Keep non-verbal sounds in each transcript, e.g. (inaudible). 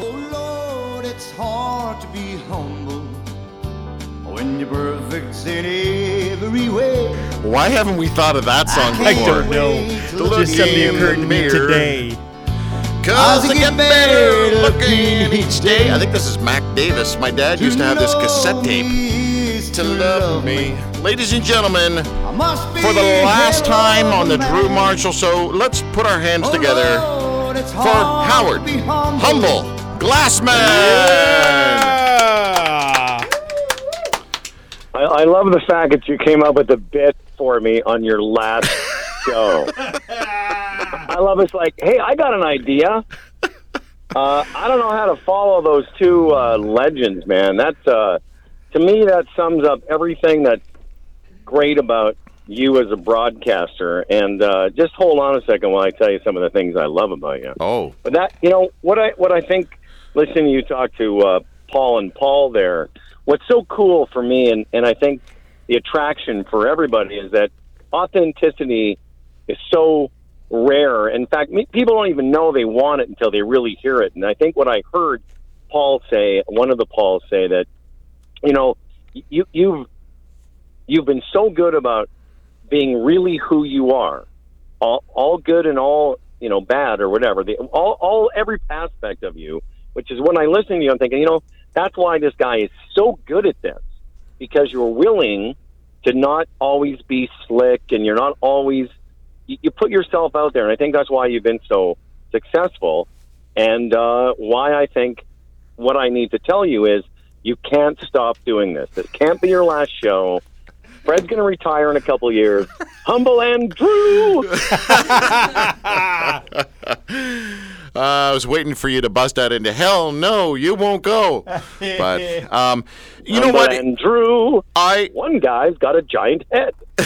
Oh Lord, it's hard to be humble when you're perfect in every way. Why haven't we thought of that song I before? don't know. To It just suddenly in occurred the to me mirror. today. Cause As I get better looking each day. I think this is Mac Davis. My dad used to have this cassette tape. To love me. Ladies and gentlemen, I must be for the last time on the man. Drew Marshall Show, let's put our hands Oh together Lord, for Howard to humble. Humble Glassman. Ah. I, I love the fact that you came up with a bit for me on your last (laughs) show. I love it's like, hey, I got an idea. Uh, I don't know how to follow those two uh, legends, man. That's uh, to me that sums up everything that's great about you as a broadcaster. And uh, just hold on a second while I tell you some of the things I love about you. Oh, But that you know what I what I think listening to you talk to uh, Paul and Paul there, what's so cool for me and, and I think the attraction for everybody is that authenticity is so rare. In fact, people don't even know they want it until they really hear it. And I think what I heard Paul say, one of the Pauls say that, you know, you you've you've been so good about being really who you are, all all good and all you know bad or whatever. The all all every aspect of you, which is when I listen to you, I'm thinking, you know, that's why this guy is so good at this because you're willing to not always be slick and you're not always you, you put yourself out there, and I think that's why you've been so successful, and uh, why I think what I need to tell you is you can't stop doing this. It can't be your last show. Fred's going to retire in a couple years. Humble and Drew. (laughs) (laughs) Uh, I was waiting for you to bust out into hell. No, you won't go. (laughs) But um, you know what? And Drew. I One guy's got a giant head. (laughs)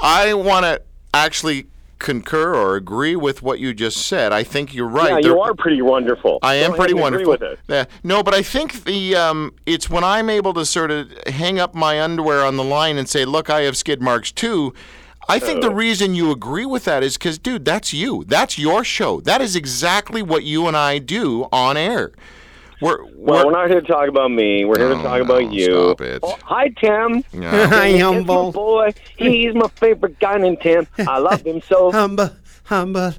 I want to actually concur or agree with what you just said. I think you're right. Yeah, There- you are pretty wonderful. I am pretty ahead and agree wonderful. with it. Yeah. No, but I think the um, it's when I'm able to sort of hang up my underwear on the line and say, "Look, I have skid marks too." I think Oh. the reason you agree with that is because, dude, that's you. That's your show. That is exactly what you and I do on air. We're, Well, we're we're not here to talk about me. We're here Oh, to talk no, about you. stop it. Oh, hi, Tim. yeah. Hi, It's humble. boy. He's my favorite guy named Tim. I love him so. (laughs) Humble. Humble.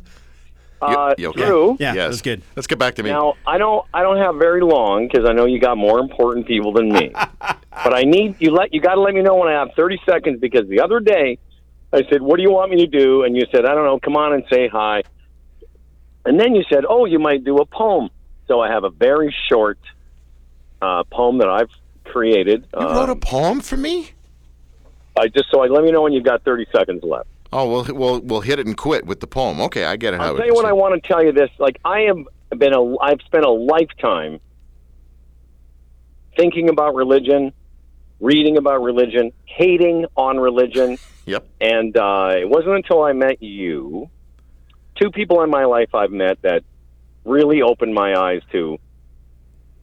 Uh, you okay? Drew. Yeah, yes. that's good. Let's get back to me. Now I don't I don't have very long because I know you got more important people than me. (laughs) but I need you let you got to let me know when I have thirty seconds because the other day I said, "What do you want me to do?" And you said, "I don't know. Come on and say hi." And then you said, "Oh, you might do a poem." So I have a very short uh, poem that I've created. you wrote a Um, poem for me? I just so I let me know when you've got thirty seconds left. Oh, we'll, we'll, we'll hit it and quit with the poem. Okay, I get it. I'll tell you what I want to tell you this. Like I have been a I've spent a lifetime thinking about religion, reading about religion, hating on religion, (laughs) Yep. and uh, it wasn't until I met you, two people in my life I've met that really opened my eyes to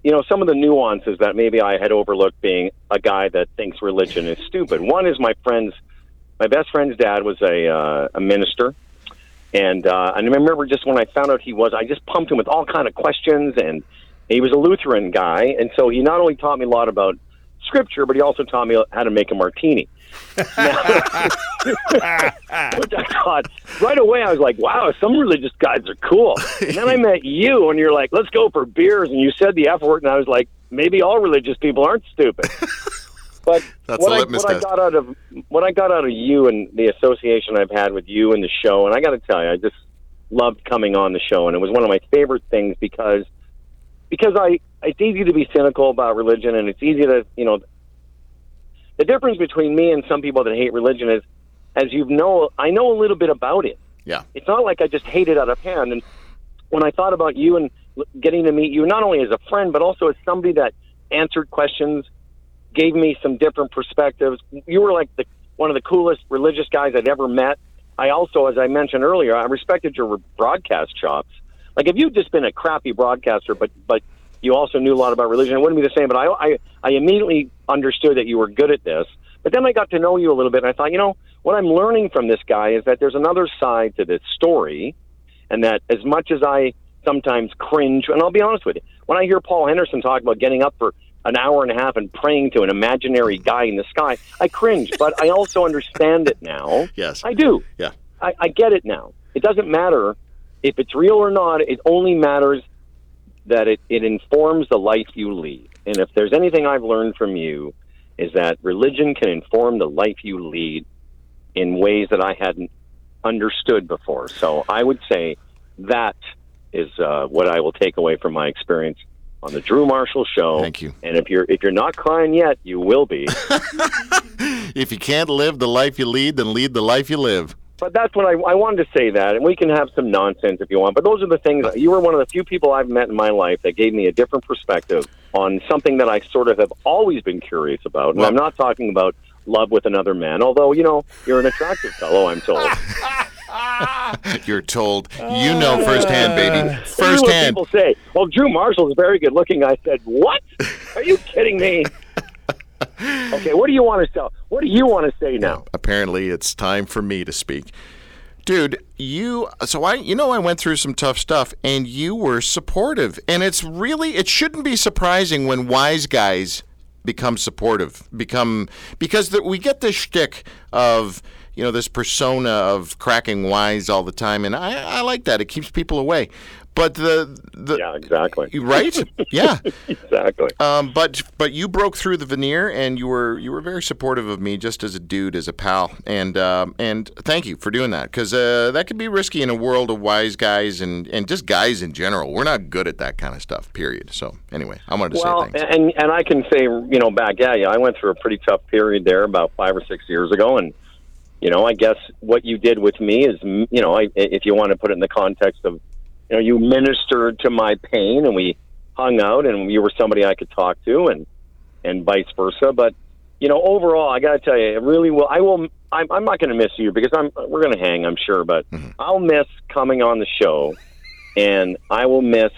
you know some of the nuances that maybe I had overlooked being a guy that thinks religion is stupid. One is my friend's my best friend's dad was a uh, a minister and uh, and I remember just when I found out he was, I just pumped him with all kind of questions, and he was a Lutheran guy, and so he not only taught me a lot about scripture, but he also taught me how to make a martini. Now- (laughs) (laughs) Which I thought right away, I was like, "Wow, some religious guys are cool." And then I met you, and you're like, "Let's go for beers," and you said the F word, and I was like, "Maybe all religious people aren't stupid." (laughs) But That's what I, what I got out of what I got out of you and the association I've had with you and the show, and I got to tell you, I just loved coming on the show, and it was one of my favorite things because because I it's easy to be cynical about religion, and it's easy to you know the difference between me and some people that hate religion is, as you know, I know a little bit about it. Yeah. It's not like I just hate it out of hand. And when I thought about you and getting to meet you, not only as a friend but also as somebody that answered questions, gave me some different perspectives. You were like the one of the coolest religious guys I'd ever met. I also, as I mentioned earlier, I respected your broadcast chops. Like if you'd just been a crappy broadcaster, but but you also knew a lot about religion, it wouldn't be the same. But I I, I immediately understood that you were good at this. But then I got to know you a little bit, and I thought, you know, what I'm learning from this guy is that there's another side to this story, and that as much as I sometimes cringe. And I'll be honest with you, when I hear Paul Henderson talk about getting up for an hour and a half and praying to an imaginary guy in the sky, I cringe. But I also understand it now. (laughs) Yes. I do. Yeah. I, I get it now. It doesn't matter if it's real or not. It only matters that it, it informs the life you lead. And if there's anything I've learned from you, is that religion can inform the life you lead in ways that I hadn't understood before. So I would say that is uh, what I will take away from my experience on the Drew Marshall Show. Thank you. And if you're if you're not crying yet, you will be. (laughs) If you can't live the life you lead, then lead the life you live. But that's what I, I wanted to say that, and we can have some nonsense if you want. But those are the things. You were one of the few people I've met in my life that gave me a different perspective on something that I sort of have always been curious about. And Well- I'm not talking about love with another man, although you know you're an attractive fellow. I'm told. (laughs) You're told. You know firsthand, baby. This is what Firsthand. people say. Well, Drew Marshall is very good looking. I said, what? Are you kidding me? (laughs) (laughs) okay, what do you want to say? What do you want to say now? Apparently, it's time for me to speak. Dude, you so I you know I went through some tough stuff and you were supportive. And it's really it shouldn't be surprising when wise guys become supportive, become because the, we get this shtick of you know this persona of cracking wise all the time, and I, I like that. It keeps people away. But the the Yeah, exactly. (laughs) right, yeah. (laughs) Exactly. Um, but but you broke through the veneer, and you were you were very supportive of me, just as a dude, as a pal, and um, and thank you for doing that, because uh, that can be risky in a world of wise guys and, and just guys in general. We're not good at that kind of stuff. Period. So anyway, I wanted to well, say thanks. and and I can say, you know, back yeah, yeah, I went through a pretty tough period there about five or six years ago, and you know, I guess what you did with me is, you know, I, if you want to put it in the context of, you know, you ministered to my pain, and we hung out, and you were somebody I could talk to, and and vice versa. But you know, overall, I got to tell you, it really will. I will. I'm, I'm not going to miss you because I'm. We're going to hang, I'm sure, but I'll miss coming on the show, and I will miss,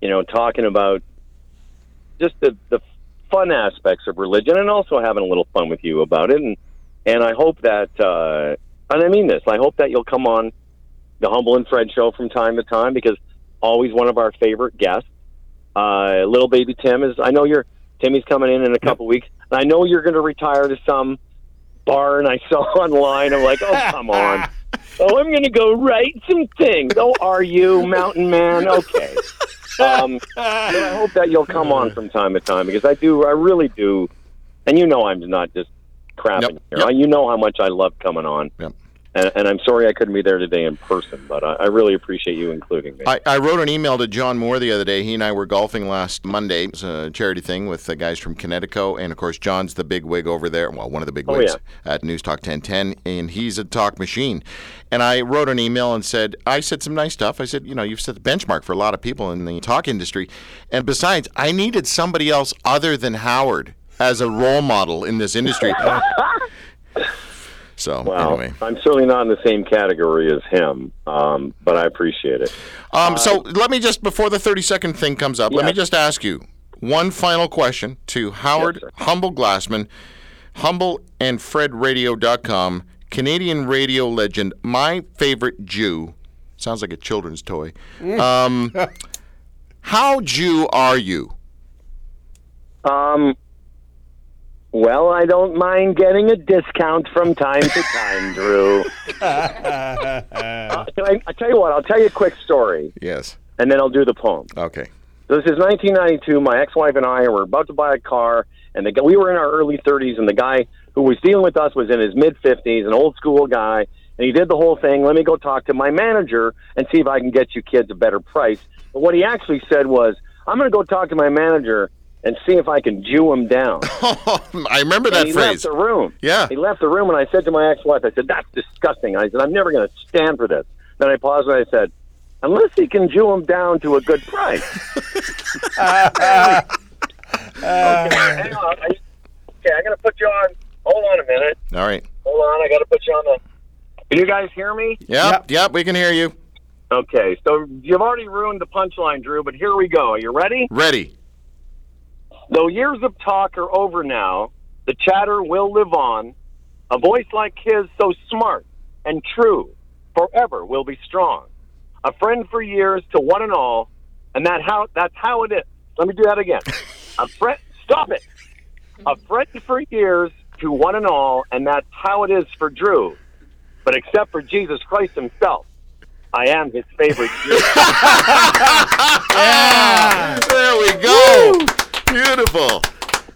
you know, talking about just the the fun aspects of religion, and also having a little fun with you about it. And and I hope that, uh, and I mean this, I hope that you'll come on the Humble and Fred show from time to time because always one of our favorite guests. Uh, little baby Tim is. I know you're. Timmy's coming in in a couple weeks. And I know you're going to retire to some barn I saw (laughs) online. I'm like, oh come on. (laughs) Oh, I'm going to go write some things. Oh, are you, Mountain Man? Okay. Um, but I hope that you'll come on from time to time because I do. I really do. And you know, I'm not just crapping Yep, here. yep. You know how much I love coming on. Yep. And, and I'm sorry I couldn't be there today in person, but I, I really appreciate you including me. I, I wrote an email to John Moore the other day. He and I were golfing last Monday. It was a charity thing with the guys from Connecticut. And of course, John's the big wig over there. Well, one of the big Oh, yeah. at News Talk 1010. And he's a talk machine. And I wrote an email and said, I said some nice stuff. I said, you know, you've set the benchmark for a lot of people in the talk industry. And besides, I needed somebody else other than Howard as a role model in this industry. (laughs) so, Well, anyway. I'm certainly not in the same category as him, um, but I appreciate it. Um, so let me just before the thirty second thing comes up, let me just ask you one final question to Howard sir. Humble Glassman, humble and fredradio.com, Canadian radio legend, my favorite Jew. Sounds like a children's toy. Um, (laughs) how Jew are you? Um, well, I don't mind getting a discount from time to time, (laughs) Drew. (laughs) Uh, can I, I tell you what, I'll tell you a quick story, Yes. and then I'll do the poem. Okay. So this is 1992. My ex-wife and I were about to buy a car, and the, guy- we were in our early 30s, and the guy who was dealing with us was in his mid 50s, an old school guy, and he did the whole thing. Let me go talk to my manager and see if I can get you kids a better price. But what he actually said was, I'm going to go talk to my manager and see if I can Jew him down. (laughs) I remember that and he phrase. left the room. Yeah. He left the room, and I said to my ex-wife, I said, "That's disgusting." I said, "I'm never going to stand for this." Then I paused and I said, "Unless he can Jew him down to a good price." (laughs) okay, hang on. I, okay, I'm going to put you on. Hold on a minute. All right. Hold on. I got to put you on the. Can you guys hear me? Yep, yep, we can hear you. Okay, so you've already ruined the punchline, Drew, but here we go. Are you ready? Ready. Though years of talk are over now, the chatter will live on. A voice like his, so smart and true, forever will be strong. a friend for years to one and all, and that how that's how it is. Let me do that again. a friend. Stop it. A friend for years to one and all, and that's how it is for Drew. But except for Jesus Christ Himself, I am His favorite Jew. (laughs) There we go. Beautiful.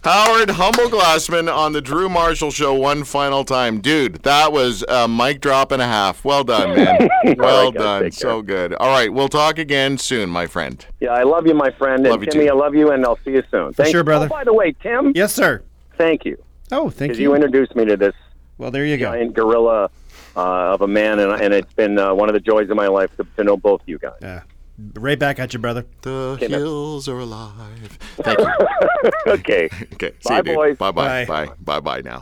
Howard Humble Glassman on the Drew Marshall Show one final time. Dude, that was a mic drop and a half. Well done, man. (laughs) Well guys, done. So good. All right, we'll talk again soon, my friend. yeah, I love you, my friend, Love and you Timmy, too. I love you, and I'll see you soon. Thank sure, you. brother. Oh, by the way, Tim, Yes, sir. thank you Oh, thank because you. you introduced me to this well, there you go. giant gorilla uh, of a man, and, and it's been uh, one of the joys of my life to, to know both you guys. Yeah. Right back at you, brother. The man. hills are alive. (laughs) Thank you. okay. (laughs) Okay. See Bye, you, dude. boys. Bye-bye. Bye. Bye. Bye-bye now.